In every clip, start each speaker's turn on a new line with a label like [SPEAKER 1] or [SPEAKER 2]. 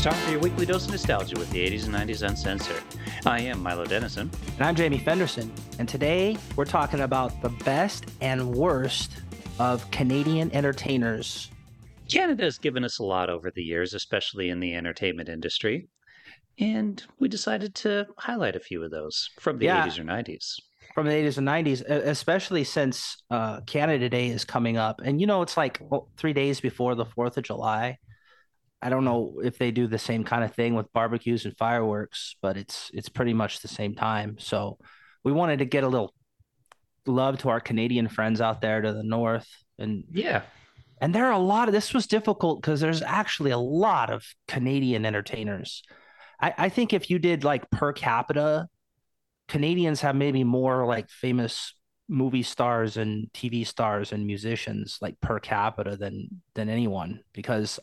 [SPEAKER 1] It's time for your weekly dose of nostalgia with the 80s and 90s uncensored. I am Milo Dennison.
[SPEAKER 2] And I'm Jamie Fenderson. And today we're talking about the best and worst of Canadian entertainers.
[SPEAKER 1] Canada has given us a lot over the years, especially in the entertainment industry. And we decided to highlight a few of those from the
[SPEAKER 2] Yeah.
[SPEAKER 1] 80s or 90s.
[SPEAKER 2] From the 80s and 90s, e- especially since uh, Canada Day is coming up. And you know, it's like well, three days before the 4th of July. I don't know if they do the same kind of thing with barbecues and fireworks, but it's it's pretty much the same time. So we wanted to get a little love to our Canadian friends out there to the north and
[SPEAKER 1] Yeah.
[SPEAKER 2] And there are a lot of this was difficult because there's actually a lot of Canadian entertainers. I, I think if you did like per capita, Canadians have maybe more like famous movie stars and TV stars and musicians like per capita than than anyone because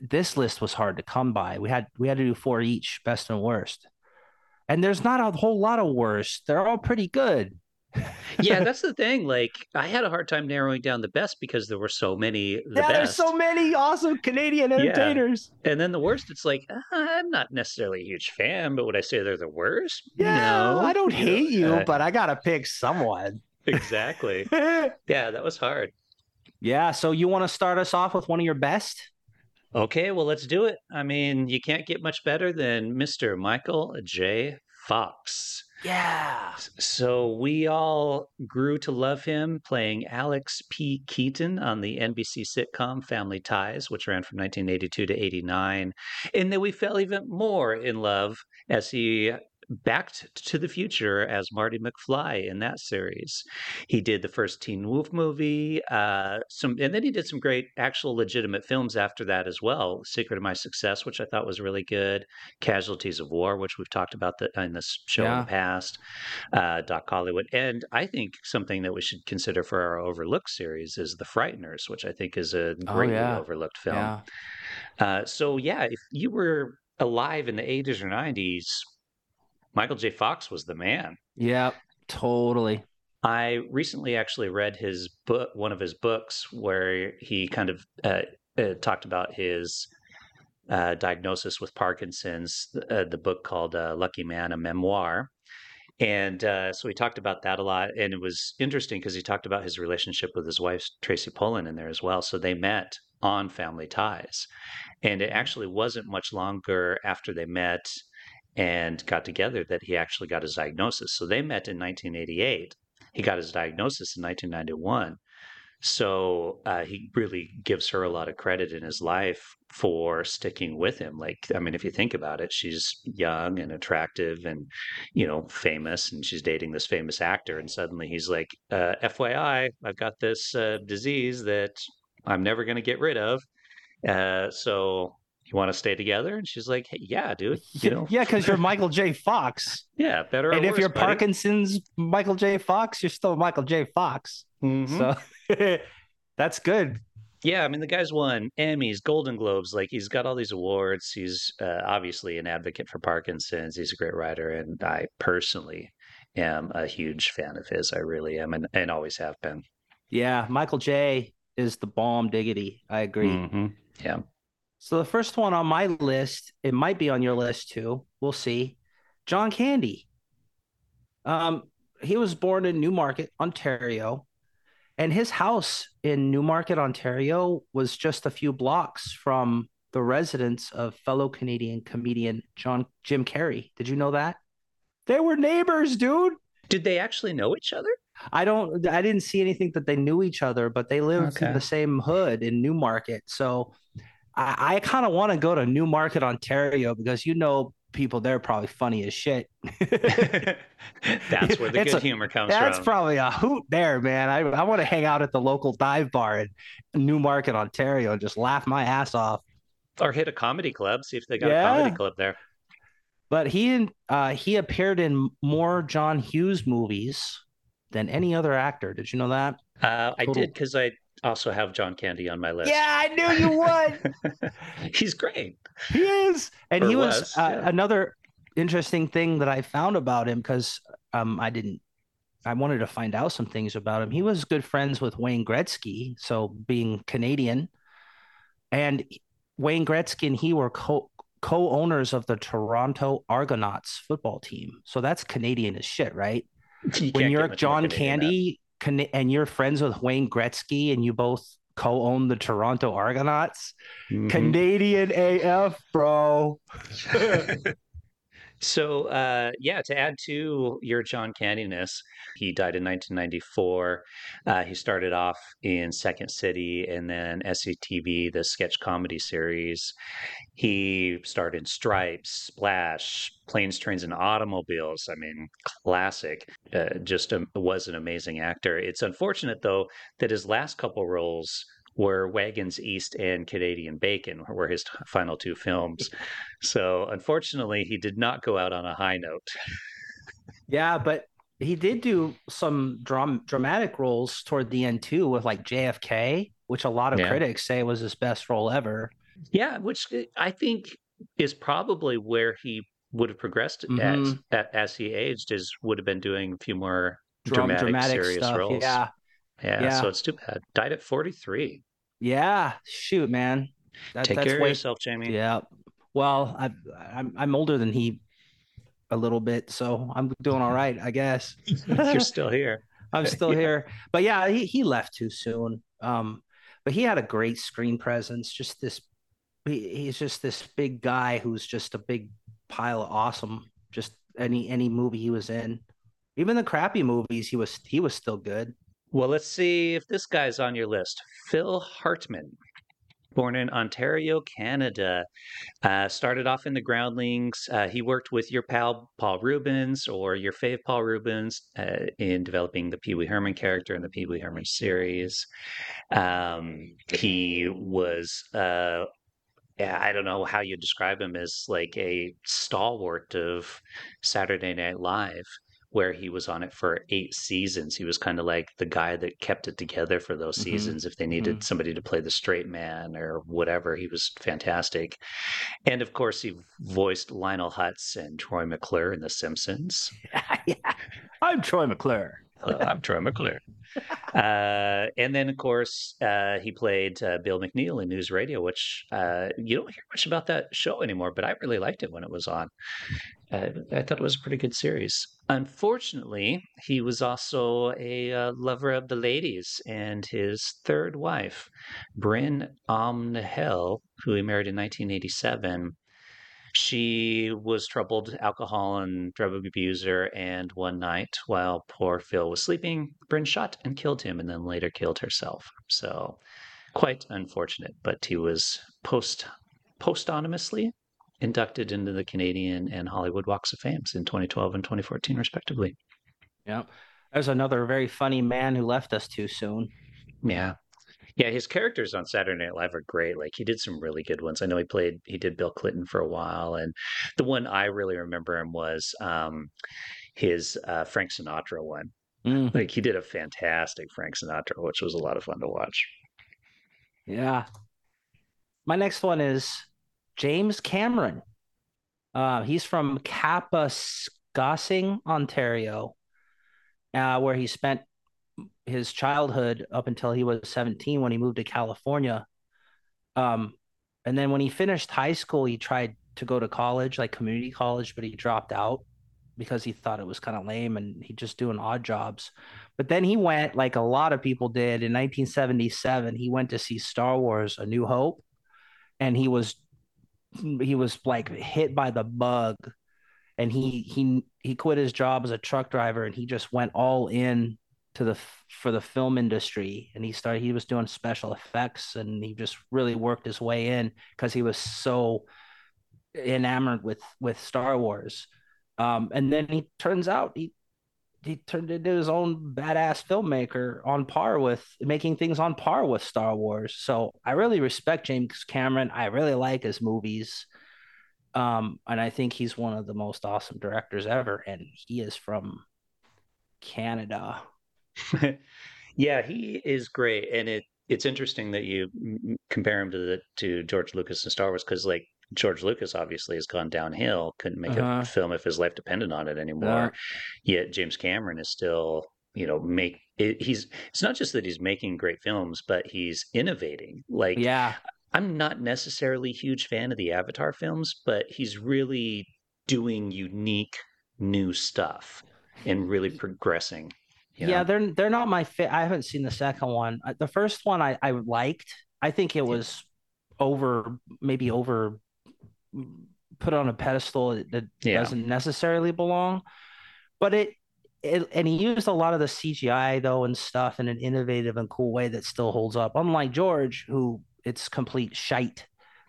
[SPEAKER 2] this list was hard to come by. We had we had to do four each, best and worst. And there's not a whole lot of worst. They're all pretty good.
[SPEAKER 1] Yeah, that's the thing. Like, I had a hard time narrowing down the best because there were so many. The
[SPEAKER 2] yeah, there's so many awesome Canadian entertainers.
[SPEAKER 1] And then the worst, it's like, uh, I'm not necessarily a huge fan, but would I say they're the worst?
[SPEAKER 2] Yeah,
[SPEAKER 1] no.
[SPEAKER 2] I don't hate you,
[SPEAKER 1] uh,
[SPEAKER 2] but I gotta pick someone.
[SPEAKER 1] exactly. Yeah, that was hard.
[SPEAKER 2] yeah, so you want to start us off with one of your best?
[SPEAKER 1] Okay, well, let's do it. I mean, you can't get much better than Mr. Michael J. Fox.
[SPEAKER 2] Yeah.
[SPEAKER 1] So we all grew to love him playing Alex P. Keaton on the NBC sitcom Family Ties, which ran from 1982 to 89. And then we fell even more in love as he backed to the future as Marty McFly in that series. He did the first Teen Wolf movie, uh, some, and then he did some great actual legitimate films after that as well. Secret of My Success, which I thought was really good. Casualties of War, which we've talked about the, in this show in the past. Uh, Doc Hollywood, and I think something that we should consider for our overlooked series is The Frighteners, which I think is a
[SPEAKER 2] Oh,
[SPEAKER 1] greatly
[SPEAKER 2] yeah.
[SPEAKER 1] overlooked film.
[SPEAKER 2] Yeah.
[SPEAKER 1] Uh, so yeah, if you were alive in the 80s or 90s, Michael J. Fox was the man.
[SPEAKER 2] Yep. Totally.
[SPEAKER 1] I recently actually read his book, one of his books, where he kind of uh, uh, talked about his uh, diagnosis with Parkinson's. Uh, the book called uh, "Lucky Man: A Memoir," and uh, so he talked about that a lot. And it was interesting because he talked about his relationship with his wife Tracy Pollan in there as well. So they met on Family Ties, and it actually wasn't much longer after they met and got together that he actually got his diagnosis. So they met in 1988 he got his diagnosis in 1991. So uh, he really gives her a lot of credit in his life for sticking with him. Like, I mean, if you think about it, she's young and attractive and, you know, famous, and she's dating this famous actor. And suddenly he's like, uh, FYI, I've got this uh, disease that I'm never going to get rid of. Uh, so you want to stay together? And she's like, hey, yeah, dude. You know,
[SPEAKER 2] yeah, because you're Michael J. Fox.
[SPEAKER 1] yeah, better.
[SPEAKER 2] and if
[SPEAKER 1] worse,
[SPEAKER 2] you're
[SPEAKER 1] buddy.
[SPEAKER 2] Parkinson's Michael J. Fox, you're still Michael J. Fox.
[SPEAKER 1] Mhm.
[SPEAKER 2] So that's good.
[SPEAKER 1] Yeah, I mean the guy's won Emmys, Golden Globes. Like he's got all these awards. He's uh, obviously an advocate for Parkinson's. He's a great writer, and I personally am a huge fan of his. I really am, and, and always have been.
[SPEAKER 2] Yeah, Michael J. is the bomb diggity. I agree.
[SPEAKER 1] Mhm. Yeah.
[SPEAKER 2] So the first one on my list, it might be on your list too. We'll see. John Candy. Um, he was born in Newmarket, Ontario, and his house in Newmarket, Ontario, was just a few blocks from the residence of fellow Canadian comedian John Jim Carrey. Did you know that? They were neighbors, dude.
[SPEAKER 1] Did they actually know each other?
[SPEAKER 2] I don't I didn't see anything that they knew each other, but they lived
[SPEAKER 1] Okay.
[SPEAKER 2] in the same hood in Newmarket. So I, I kind of want to go to Newmarket, Ontario, because you know people there are probably funny as shit.
[SPEAKER 1] That's where the
[SPEAKER 2] It's
[SPEAKER 1] good
[SPEAKER 2] a-
[SPEAKER 1] humor comes
[SPEAKER 2] That's
[SPEAKER 1] from.
[SPEAKER 2] That's probably a hoot there, man. I, I want to hang out at the local dive bar in Newmarket, Ontario, and just laugh my ass off.
[SPEAKER 1] or hit a comedy club. See if they got
[SPEAKER 2] Yeah.
[SPEAKER 1] a comedy club there.
[SPEAKER 2] But he uh, he appeared in more John Hughes movies than any other actor. Did you know that?
[SPEAKER 1] Uh, I did because I also have John Candy on my list.
[SPEAKER 2] Yeah, I knew you would.
[SPEAKER 1] He's great.
[SPEAKER 2] He is, and
[SPEAKER 1] Or
[SPEAKER 2] he was,
[SPEAKER 1] was,
[SPEAKER 2] uh,
[SPEAKER 1] yeah.
[SPEAKER 2] another interesting thing that I found about him because um, I didn't. I wanted to find out some things about him. He was good friends with Wayne Gretzky, so being Canadian, and Wayne Gretzky and he were co co-owners of the Toronto Argonauts football team. So that's Canadian as shit, right?
[SPEAKER 1] You
[SPEAKER 2] when you're
[SPEAKER 1] get much more
[SPEAKER 2] John
[SPEAKER 1] Canadian than that.
[SPEAKER 2] Candy Can- and you're friends with Wayne Gretzky and you both co-own the Toronto Argonauts,
[SPEAKER 1] Mhm.
[SPEAKER 2] Canadian AF, bro.
[SPEAKER 1] So, uh, yeah, to add to your John Candiness, he died in 1994. Uh, he started off in Second City and then SCTV, the sketch comedy series. He starred in Stripes, Splash, Planes, Trains, and Automobiles. I mean, classic. Uh, just a, was an amazing actor. It's unfortunate, though, that his last couple roles were Wagons East and Canadian Bacon, were his final two films. So, unfortunately, he did not go out on a high note.
[SPEAKER 2] Yeah, but he did do some dram- dramatic roles toward the end too, with like JFK, which a lot of
[SPEAKER 1] Yeah.
[SPEAKER 2] critics say was his best role ever.
[SPEAKER 1] Yeah, which uh, I think is probably where he would have progressed
[SPEAKER 2] Mhm.
[SPEAKER 1] as, as he aged, is would have been doing a few more
[SPEAKER 2] Dram-
[SPEAKER 1] dramatic,
[SPEAKER 2] dramatic
[SPEAKER 1] serious
[SPEAKER 2] stuff.
[SPEAKER 1] roles.
[SPEAKER 2] Yeah,
[SPEAKER 1] yeah,
[SPEAKER 2] yeah.
[SPEAKER 1] So it's too bad. Died at 43.
[SPEAKER 2] yeah. Shoot, man. That,
[SPEAKER 1] Take
[SPEAKER 2] that's
[SPEAKER 1] care of yourself, Jamie.
[SPEAKER 2] Yeah. Well, I, I'm I'm older than he a little bit, so I'm doing all right, I guess.
[SPEAKER 1] You're still here.
[SPEAKER 2] I'm still
[SPEAKER 1] Yeah.
[SPEAKER 2] here. But yeah, he, he left too soon. Um, but he had a great screen presence. Just this, he, he's just this big guy who's just a big pile of awesome. Just any any movie he was in, even the crappy movies, he was he was still good.
[SPEAKER 1] Well, let's see if this guy's on your list. Phil Hartman, born in Ontario, Canada, uh, started off in the Groundlings. Uh, he worked with your pal Paul Reubens or your fave Paul Reubens uh, in developing the Pee Wee Herman character in the Pee Wee Herman series. Um, he was. Uh, I don't know how you describe him as like a stalwart of Saturday Night Live, where he was on it for eight seasons. He was kind of like the guy that kept it together for those
[SPEAKER 2] Mhm,
[SPEAKER 1] seasons. If they needed somebody to play the straight man or whatever, he was fantastic. And of course, he voiced Lionel Hutz and Troy McClure in The Simpsons.
[SPEAKER 2] yeah, I'm Troy McClure.
[SPEAKER 1] I'm Troy McClure. Uh, and then, of course, uh, he played uh, Bill McNeil in News Radio, which uh, you don't hear much about that show anymore, but I really liked it when it was on. Uh, I thought it was a pretty good series. Unfortunately, he was also a uh, lover of the ladies, and his third wife, Brynn Omdahl, who he married in 1987, she was troubled alcohol and drug abuser and one night while poor phil was sleeping brynn shot and killed him and then later killed herself. So quite unfortunate but he was post postonymously inducted into the canadian and hollywood walks of fame in 2012 and 2014 respectively.
[SPEAKER 2] Yeah, there's another very funny man who left us too soon.
[SPEAKER 1] yeah yeah his characters on saturday night live are great like he did some really good ones i know he played he did bill clinton for a while and the one i really remember him was um his uh frank sinatra one
[SPEAKER 2] Mm,
[SPEAKER 1] like he did a fantastic frank sinatra which was a lot of fun to watch
[SPEAKER 2] yeah. My next one is James Cameron. Uh, he's from Kappa Kapuskasing, Ontario, uh, where he spent his childhood up until he was 17 when he moved to California. Um, and then when he finished high school, he tried to go to college, like community college, but he dropped out because he thought it was kind of lame and he just doing odd jobs. But then he went, like a lot of people did, in 1977. He went to see Star Wars: A New Hope, and he was he was like hit by the bug, and he he he quit his job as a truck driver and he just went all in to the for the film industry and he started he was doing special effects and he just really worked his way in because he was so enamored with with Star Wars. Um, and then he turns out he he turned into his own badass filmmaker on par with making things on par with Star Wars. So I really respect James Cameron. I really like his movies. Um, and I think he's one of the most awesome directors ever. And he is from Canada.
[SPEAKER 1] yeah he is great and it it's interesting that you compare him to the to george lucas and star wars because like george lucas obviously has gone downhill couldn't make
[SPEAKER 2] Uh-huh.
[SPEAKER 1] a film if his life depended on it anymore yet james cameron is still you know make it, he's it's not just that he's making great films but he's innovating like
[SPEAKER 2] Yeah.
[SPEAKER 1] I'm not necessarily a huge fan of the Avatar films, but he's really doing unique new stuff and really progressing.
[SPEAKER 2] Yeah, know? they're they're not my fit. I haven't seen the second one. Uh, the first one I I liked. I think it was over maybe over put on a pedestal that yeah. doesn't necessarily belong. But it, it and he used a lot of the CGI though and stuff in an innovative and cool way that still holds up. Unlike George, who it's complete shite.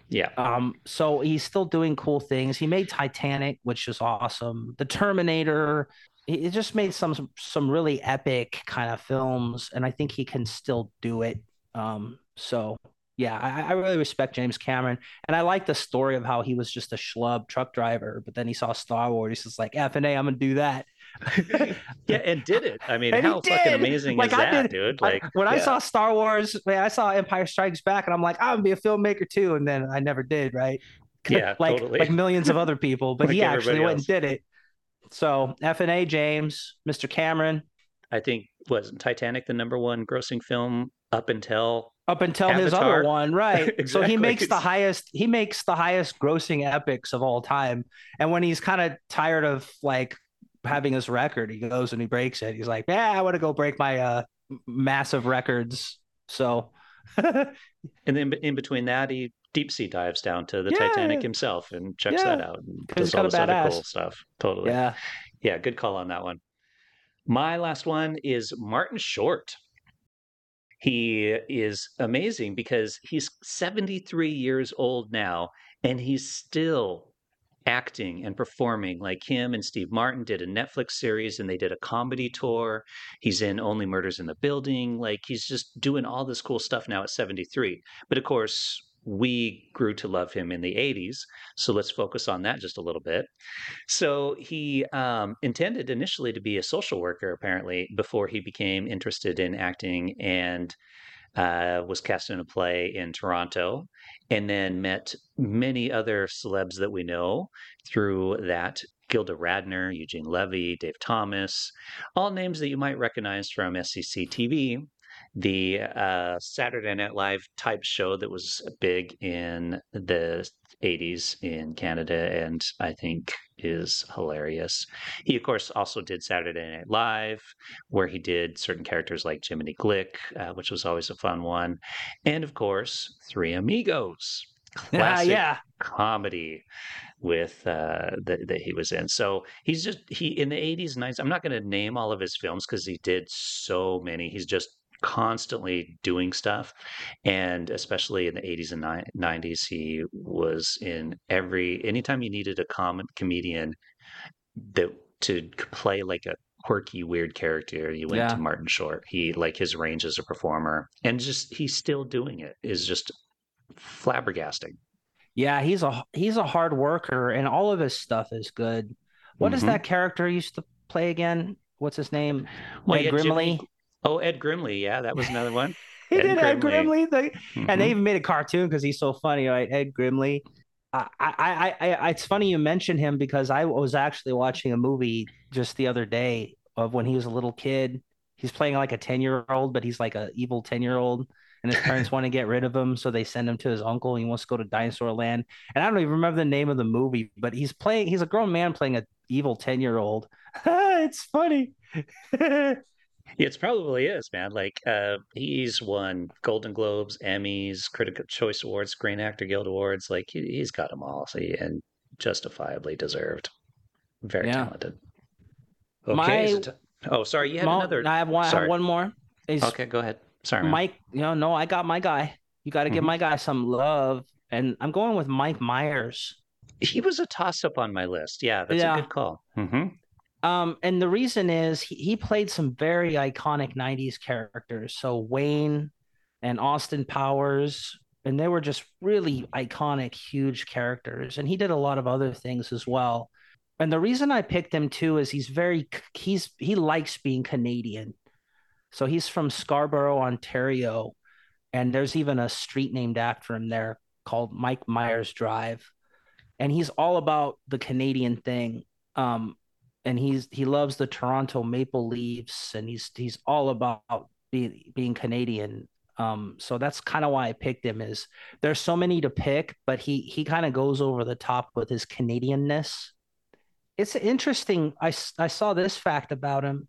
[SPEAKER 1] Yeah.
[SPEAKER 2] Um. So he's still doing cool things. He made Titanic, which is awesome. The Terminator. He just made some some really epic kind of films, and I think he can still do it. Um. So yeah, I, I, really respect James Cameron, and I like the story of how he was just a schlub truck driver, but then he saw Star Wars. He's just like, "F and A, I'm gonna do that."
[SPEAKER 1] yeah, and did it. I mean, and how fucking amazing like, is I that, did, dude? Like
[SPEAKER 2] I, when yeah. I saw Star Wars, man, I saw Empire Strikes Back, and I'm like, I'm gonna be a filmmaker too, and then I never did, right?
[SPEAKER 1] Yeah,
[SPEAKER 2] like
[SPEAKER 1] totally.
[SPEAKER 2] like millions of other people, but like he actually went else. and did it. So F and A, James, Mr. Cameron.
[SPEAKER 1] I think was Titanic the number one grossing film up until
[SPEAKER 2] up until Avatar. his other one, right? exactly. So he makes the highest he makes the highest grossing epics of all time. And when he's kind of tired of like having his record, he goes and he breaks it. He's like, "Yeah, I want to go break my uh massive records." So
[SPEAKER 1] and then in between that, he deep sea dives down to the yeah. Titanic himself and checks yeah. that out and does all this other cool stuff. Totally.
[SPEAKER 2] Yeah.
[SPEAKER 1] Yeah, good call on that one. My last one is Martin Short he is amazing because he's 73 years old now and he's still acting and performing like him and Steve Martin did a Netflix series and they did a comedy tour. He's in Only Murders in the Building. Like he's just doing all this cool stuff now at 73. But of course, we grew to love him in the 80s. So let's focus on that just a little bit. So he um, intended initially to be a social worker, apparently, before he became interested in acting and uh, was cast in a play in Toronto and then met many other celebs that we know through that. Gilda Radner, Eugene Levy, Dave Thomas, all names that you might recognize from SCC TV the uh, Saturday Night Live type show that was big in the 80s in Canada and I think is hilarious. He, of course, also did Saturday Night Live, where he did certain characters like Jiminy Glick, uh, which was always a fun one. And, of course, Three Amigos. Classic yeah. comedy with uh that, that he was in so he's just he in the 80s and 90s i'm not going to name all of his films because he did so many he's just constantly doing stuff. And especially in the 80s and 90s, he was in every, anytime you needed a common comedian that to play like a quirky, weird character, you went yeah. to Martin Short. He, like his range as a performer and just, he's still doing it is just flabbergasting.
[SPEAKER 2] Yeah, he's a he's a hard worker, and all of his stuff is good. What mm-hmm. is that character used to play again? What's his name?
[SPEAKER 1] Well, Grimley. Jimmy, Oh, Ed Grimley. Yeah, that was another one.
[SPEAKER 2] he Ed did Grimley. Ed Grimley. The, mm-hmm. And they mm-hmm. even made a cartoon because he's so funny, right? Ed Grimley. I, I, I, I, it's funny you mentioned him because I was actually watching a movie just the other day of when he was a little kid. He's playing like a 10 year old, but he's like a evil 10 year old. And his parents want to get rid of him. So they send him to his uncle. He wants to go to Dinosaur Land. And I don't even remember the name of the movie, but he's playing, he's a grown man playing a evil 10 year old. it's funny.
[SPEAKER 1] It probably is, man. Like uh, he's won Golden Globes, Emmys, Critical Choice Awards, Screen Actor Guild Awards. Like he, has got them all, so he, and justifiably deserved. Very yeah. talented. Okay. My, t- oh, sorry, you had another.
[SPEAKER 2] I have one. I have one more.
[SPEAKER 1] Okay, go ahead. Sorry, man.
[SPEAKER 2] Mike. You know, no, I got my guy. You got to mm-hmm. give my guy some love, and I'm going with Mike Myers.
[SPEAKER 1] He was a toss up on my list. Yeah, that's yeah. a good call. Mm-hmm.
[SPEAKER 2] Um, and the reason is he, he played some very iconic 90s characters. So Wayne and Austin Powers, and they were just really iconic, huge characters. And he did a lot of other things as well. And the reason I picked him too is he's very he's he likes being Canadian. So he's from Scarborough, Ontario, and there's even a street named after him there called Mike Myers Drive. And he's all about the Canadian thing. Um, and he's he loves the Toronto Maple Leafs, and he's he's all about being Canadian. Um, so that's kind of why I picked him. Is there's so many to pick, but he he kind of goes over the top with his Canadianness. It's interesting. I I saw this fact about him.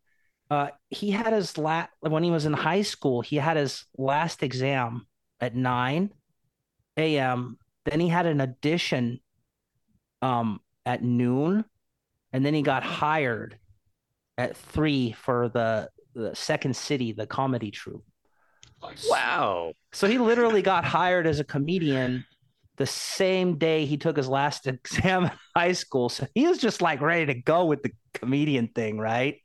[SPEAKER 2] Uh, he had his last when he was in high school. He had his last exam at nine a.m. Then he had an audition um, at noon, and then he got hired at three for the the Second City, the comedy troupe.
[SPEAKER 1] Wow!
[SPEAKER 2] So he literally got hired as a comedian the same day he took his last exam in high school. So he was just like ready to go with the comedian thing, right?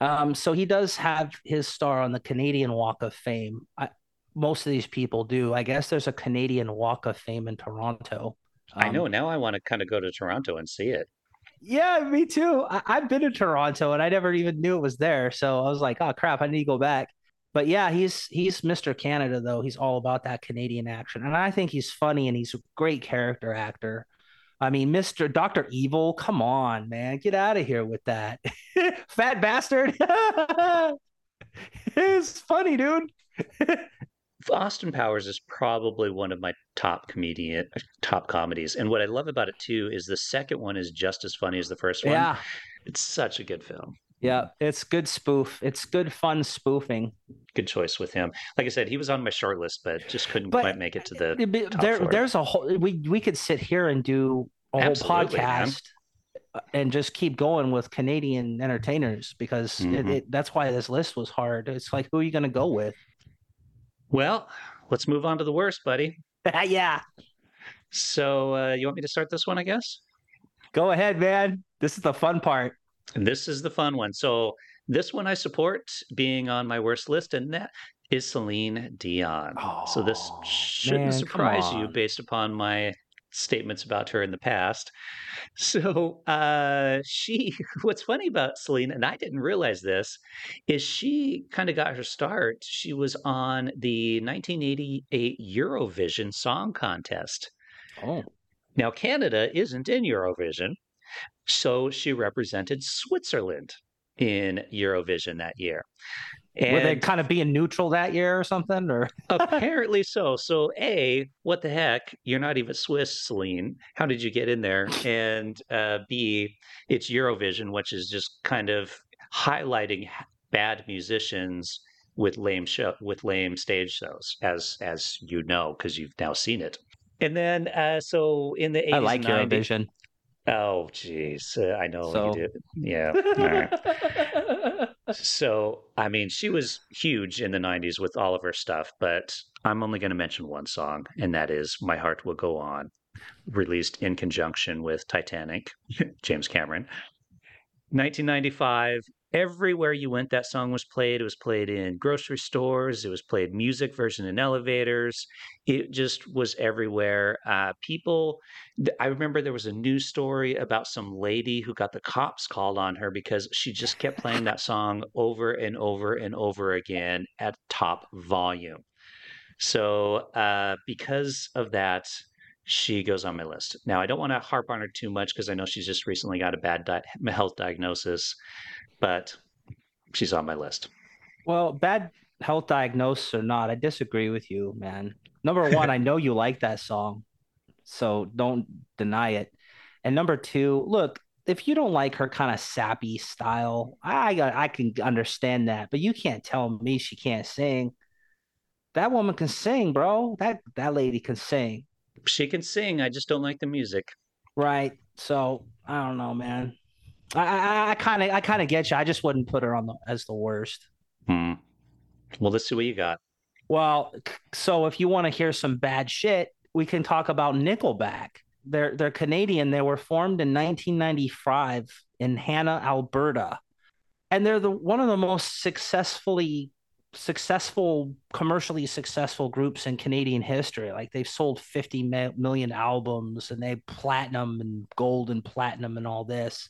[SPEAKER 2] Um, so he does have his star on the Canadian Walk of Fame. I, most of these people do. I guess there's a Canadian Walk of Fame in Toronto.
[SPEAKER 1] Um, I know. Now I want to kind of go to Toronto and see it.
[SPEAKER 2] Yeah, me too. I, have been to Toronto and I never even knew it was there. So I was like, oh crap, I need to go back. But yeah, he's he's Mr. Canada though. He's all about that Canadian action, and I think he's funny and he's a great character actor. I mean, Mr. Dr. Evil, come on, man. Get out of here with that. Fat bastard. it's funny, dude.
[SPEAKER 1] Austin Powers is probably one of my top comedian top comedies. And what I love about it too is the second one is just as funny as the first one.
[SPEAKER 2] Yeah.
[SPEAKER 1] It's such a good film.
[SPEAKER 2] Yeah, it's good spoof. It's good fun spoofing.
[SPEAKER 1] Good choice with him. Like I said, he was on my short list, but just couldn't but quite make it to the.
[SPEAKER 2] there, there's a whole. We we could sit here and do a Absolutely, whole podcast man. and just keep going with Canadian entertainers because mm-hmm. it, it, that's why this list was hard. It's like who are you going to go with?
[SPEAKER 1] Well, let's move on to the worst, buddy.
[SPEAKER 2] yeah.
[SPEAKER 1] So uh, you want me to start this one? I guess.
[SPEAKER 2] Go ahead, man. This is the fun part.
[SPEAKER 1] This is the fun one. So this one I support being on my worst list, and that is Celine Dion. Oh, so this shouldn't man, surprise you based upon my statements about her in the past. So uh, she, what's funny about Celine, and I didn't realize this, is she kind of got her start. She was on the 1988 Eurovision Song Contest.
[SPEAKER 2] Oh.
[SPEAKER 1] Now, Canada isn't in Eurovision, so she represented Switzerland in Eurovision that year.
[SPEAKER 2] And Were they kind of being neutral that year or something? Or
[SPEAKER 1] apparently so. So a, what the heck? You're not even Swiss, Celine. How did you get in there? And uh, b, it's Eurovision, which is just kind of highlighting bad musicians with lame show with lame stage shows, as as you know because you've now seen it. And then uh, so in the 80s,
[SPEAKER 2] I like 90s, Eurovision.
[SPEAKER 1] Oh, jeez. Uh, I know so. you did. Yeah. so, I mean, she was huge in the 90s with all of her stuff, but I'm only going to mention one song, and that is My Heart Will Go On, released in conjunction with Titanic, James Cameron. 1995, everywhere you went, that song was played. It was played in grocery stores. It was played music version in elevators. It just was everywhere. Uh, people, I remember there was a news story about some lady who got the cops called on her because she just kept playing that song over and over and over again at top volume. So, uh, because of that, she goes on my list. Now, I don't want to harp on her too much because I know she's just recently got a bad di- health diagnosis but she's on my list.
[SPEAKER 2] Well, bad health diagnosis or not, I disagree with you, man. Number one, I know you like that song, so don't deny it. And number two, look, if you don't like her kind of sappy style, I I can understand that, but you can't tell me she can't sing. That woman can sing, bro. That that lady can sing.
[SPEAKER 1] She can sing. I just don't like the music.
[SPEAKER 2] Right. So I don't know, man. I kind of I, kind of get you. I just wouldn't put her on the as the worst.
[SPEAKER 1] Hmm. Well, let's see what you got.
[SPEAKER 2] Well, so if you want to hear some bad shit, we can talk about Nickelback. They're they're Canadian. They were formed in 1995 in Hanna, Alberta, and they're the one of the most successfully successful commercially successful groups in Canadian history. Like they've sold 50 million albums and they platinum and gold and platinum and all this.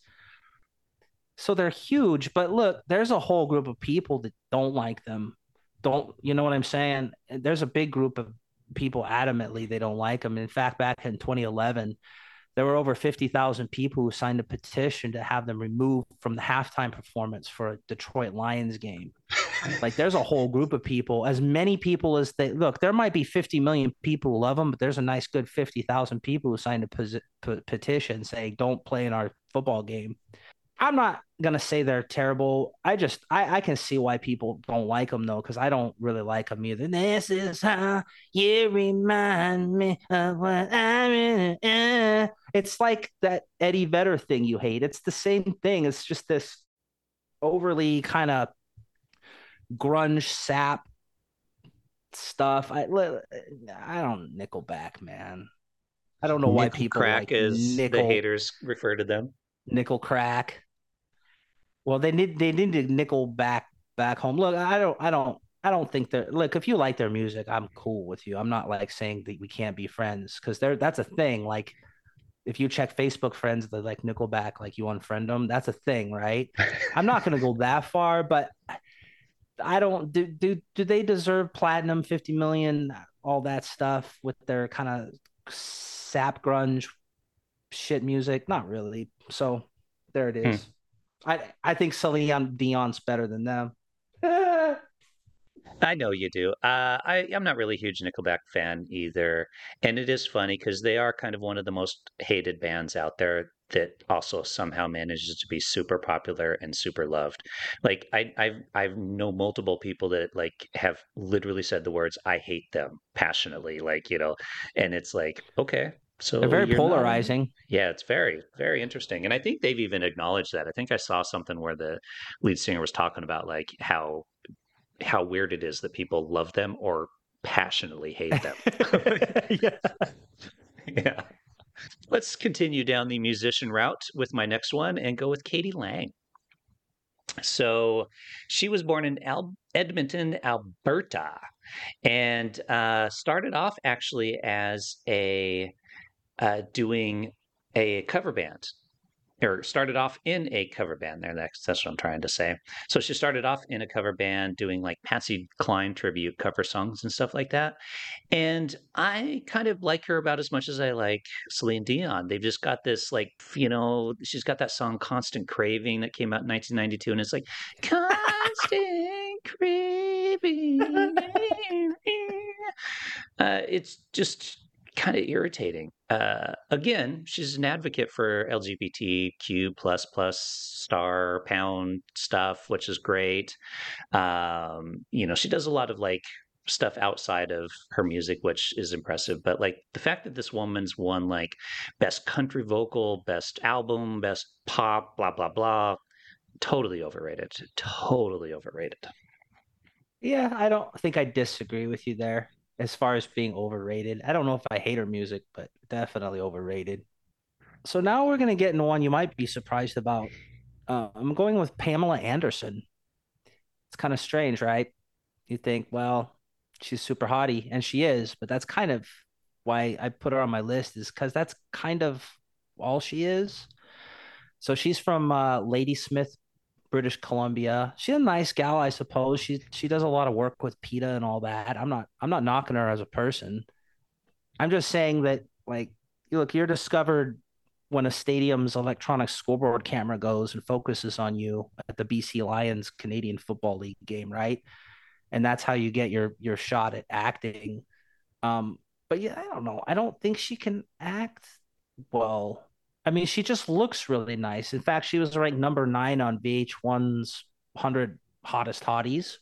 [SPEAKER 2] So they're huge, but look, there's a whole group of people that don't like them. Don't you know what I'm saying? There's a big group of people adamantly they don't like them. In fact, back in 2011, there were over 50,000 people who signed a petition to have them removed from the halftime performance for a Detroit Lions game. like there's a whole group of people, as many people as they look. There might be 50 million people who love them, but there's a nice good 50,000 people who signed a p- petition saying don't play in our football game. I'm not gonna say they're terrible. I just I, I can see why people don't like them though, because I don't really like them either. This is how you remind me of what I really am. It's like that Eddie Vedder thing you hate. It's the same thing. It's just this overly kind of grunge sap stuff. I I don't Nickelback, man. I don't know why people
[SPEAKER 1] crack
[SPEAKER 2] like
[SPEAKER 1] as
[SPEAKER 2] nickel
[SPEAKER 1] the haters refer to them.
[SPEAKER 2] Nickel crack. Well, they need they need to nickel back back home. Look, I don't I don't I don't think they're look, if you like their music, I'm cool with you. I'm not like saying that we can't be friends because they're that's a thing. Like if you check Facebook friends that like Nickelback, like you unfriend them, that's a thing, right? I'm not gonna go that far, but I don't do do do they deserve platinum, 50 million, all that stuff with their kind of sap grunge shit music? Not really. So there it is. Hmm. I I think Celine Dion's better than them.
[SPEAKER 1] I know you do. Uh, I I'm not really a huge Nickelback fan either, and it is funny because they are kind of one of the most hated bands out there that also somehow manages to be super popular and super loved. Like I I've I've know multiple people that like have literally said the words "I hate them" passionately, like you know, and it's like okay. So
[SPEAKER 2] they're very polarizing. Not,
[SPEAKER 1] yeah, it's very, very interesting. And I think they've even acknowledged that. I think I saw something where the lead singer was talking about like how how weird it is that people love them or passionately hate them. yeah. yeah. Let's continue down the musician route with my next one and go with k.d. lang. So she was born in Al- Edmonton, Alberta, and uh, started off actually as a uh, doing a cover band or started off in a cover band there. That's, that's what I'm trying to say. So she started off in a cover band doing like Patsy Cline tribute cover songs and stuff like that. And I kind of like her about as much as I like Celine Dion. They've just got this like, you know, she's got that song Constant Craving that came out in 1992. And it's like, Constant Craving. uh, it's just kind of irritating. Uh, again, she's an advocate for LGBTQ plus plus star pound stuff, which is great. Um, you know, she does a lot of like stuff outside of her music, which is impressive. But like the fact that this woman's won like best country vocal, best album, best pop, blah blah blah, totally overrated. Totally overrated.
[SPEAKER 2] Yeah, I don't think I disagree with you there as far as being overrated. I don't know if I hate her music, but definitely overrated. So now we're gonna get into one you might be surprised about. Uh, I'm going with Pamela Anderson. It's kind of strange, right? You think, well, she's super hottie, and she is, but that's kind of why I put her on my list is because that's kind of all she is. So she's from uh, Ladysmith, British Columbia. She's a nice gal, I suppose. She she does a lot of work with PETA and all that. I'm not I'm not knocking her as a person. I'm just saying that like look, you're discovered when a stadium's electronic scoreboard camera goes and focuses on you at the BC Lions Canadian Football League game, right? And that's how you get your your shot at acting. Um, but yeah, I don't know. I don't think she can act well. I mean, she just looks really nice. In fact, she was ranked number nine on VH1's 100 Hottest Hotties.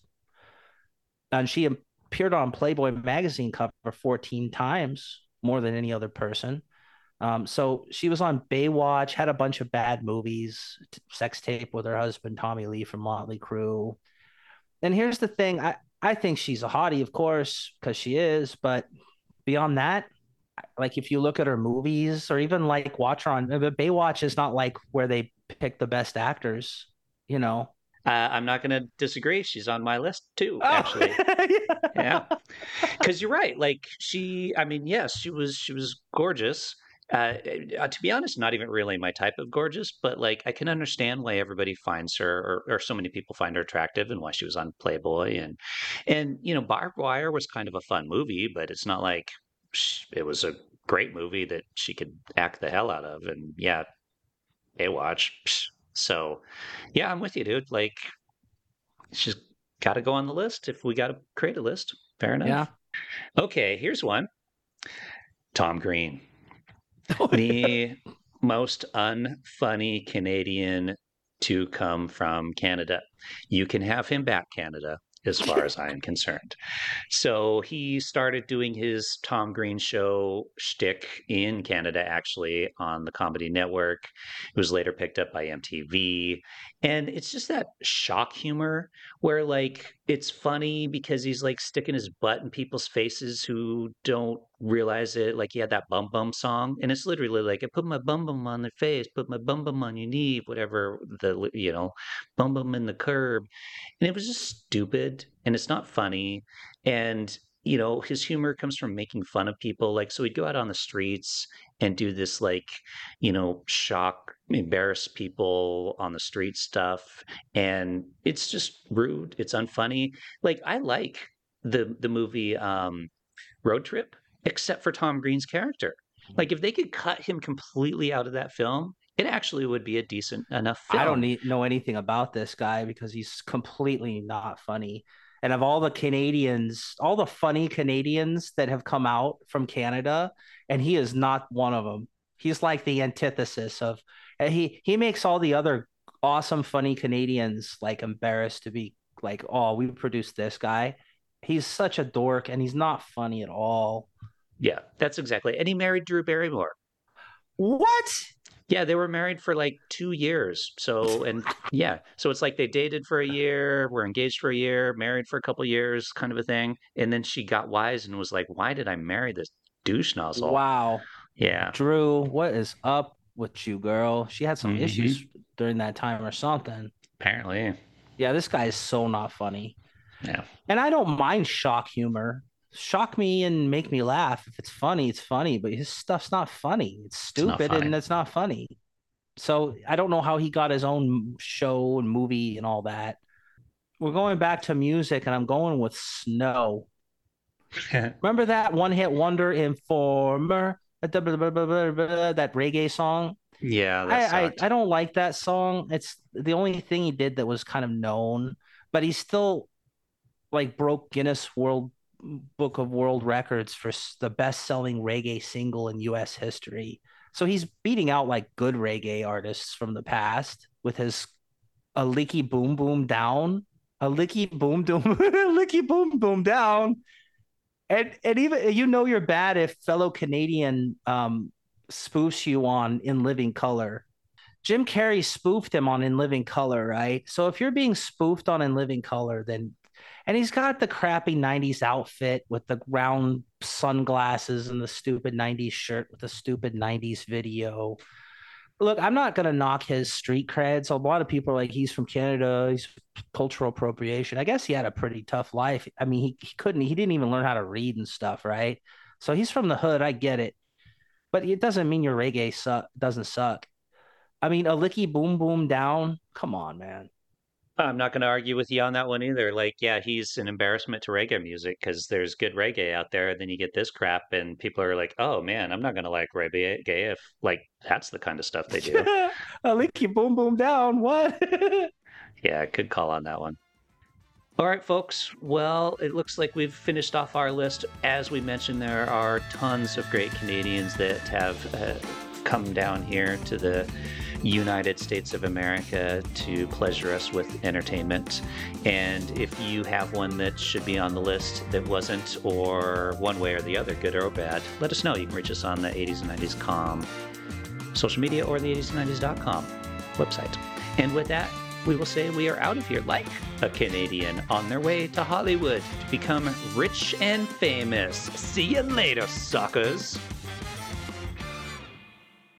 [SPEAKER 2] And she appeared on Playboy magazine cover 14 times, more than any other person. Um, so she was on Baywatch, had a bunch of bad movies, sex tape with her husband, Tommy Lee from Motley Crue. And here's the thing I, I think she's a hottie, of course, because she is. But beyond that, like if you look at her movies or even like watch her on Baywatch is not like where they pick the best actors, you know.
[SPEAKER 1] Uh, I'm not going to disagree. She's on my list too, oh. actually. yeah, because you're right. Like she, I mean, yes, she was she was gorgeous. Uh, uh, to be honest, not even really my type of gorgeous, but like I can understand why everybody finds her, or, or so many people find her attractive, and why she was on Playboy, and and you know, Barbed Wire was kind of a fun movie, but it's not like it was a great movie that she could act the hell out of. And yeah, Baywatch. So yeah, I'm with you, dude. Like she's got to go on the list if we got to create a list. Fair enough.
[SPEAKER 2] Yeah.
[SPEAKER 1] Okay, here's one. Tom Green, the most unfunny Canadian to come from Canada. You can have him back, Canada as far as I am concerned. So he started doing his Tom Green show shtick in Canada, actually, on the Comedy Network. It was later picked up by MTV. And it's just that shock humor where, like, it's funny because he's like sticking his butt in people's faces who don't realize it. Like, he had that bum bum song, and it's literally like, I put my bum bum on their face, put my bum bum on your knee, whatever the, you know, bum bum in the curb. And it was just stupid and it's not funny. And you know, his humor comes from making fun of people. Like, so he'd go out on the streets and do this, like, you know, shock, embarrass people on the street stuff. And it's just rude. It's unfunny. Like, I like the the movie um, Road Trip, except for Tom Green's character. Like, if they could cut him completely out of that film, it actually would be a decent enough film.
[SPEAKER 2] I don't need, know anything about this guy because he's completely not funny. And of all the Canadians, all the funny Canadians that have come out from Canada, and he is not one of them. He's like the antithesis of he he makes all the other awesome funny Canadians like embarrassed to be like, oh, we produced this guy. He's such a dork and he's not funny at all.
[SPEAKER 1] Yeah, that's exactly. And he married Drew Barrymore.
[SPEAKER 2] What?
[SPEAKER 1] Yeah, they were married for like two years. So, and yeah, so it's like they dated for a year, were engaged for a year, married for a couple years, kind of a thing. And then she got wise and was like, "Why did I marry this douche nozzle?"
[SPEAKER 2] Wow.
[SPEAKER 1] Yeah.
[SPEAKER 2] Drew, what is up with you, girl? She had some mm-hmm. issues during that time or something.
[SPEAKER 1] Apparently.
[SPEAKER 2] Yeah, this guy is so not funny.
[SPEAKER 1] Yeah.
[SPEAKER 2] And I don't mind shock humor shock me and make me laugh. If it's funny, it's funny, but his stuff's not funny. It's stupid it's and it's not funny. So I don't know how he got his own show and movie and all that. We're going back to music, and I'm going with Snow. Remember that one hit wonder Informer? That reggae song?
[SPEAKER 1] Yeah,
[SPEAKER 2] I, I, I don't like that song. It's the only thing he did that was kind of known, but he still like broke Guinness World Book of World Records for the best selling reggae single in US history. So he's beating out like good reggae artists from the past with his a licky boom boom down, a licky boom boom, licky boom boom down. And and even you know you're bad if fellow Canadian um spoofs you on in living color. Jim Carrey spoofed him on In Living Color, right? So if you're being spoofed on In Living Color, then and he's got the crappy 90s outfit with the round sunglasses and the stupid 90s shirt with the stupid 90s video. Look, I'm not going to knock his street creds. A lot of people are like, he's from Canada. He's cultural appropriation. I guess he had a pretty tough life. I mean, he, he couldn't, he didn't even learn how to read and stuff, right? So he's from the hood. I get it. But it doesn't mean your reggae suck, doesn't suck. I mean, a licky boom boom down. Come on, man.
[SPEAKER 1] I'm not going to argue with you on that one either. Like, yeah, he's an embarrassment to reggae music because there's good reggae out there. And then you get this crap, and people are like, oh man, I'm not going to like reggae if like that's the kind of stuff they do.
[SPEAKER 2] I like you boom, boom down. What?
[SPEAKER 1] yeah, good call on that one. All right, folks. Well, it looks like we've finished off our list. As we mentioned, there are tons of great Canadians that have uh, come down here to the United States of America to pleasure us with entertainment. And if you have one that should be on the list that wasn't, or one way or the other, good or bad, let us know. You can reach us on the 80s and 90s.com social media or the 80s and 90s.com website. And with that, we will say we are out of here like a Canadian on their way to Hollywood to become rich and famous. See you later, suckers.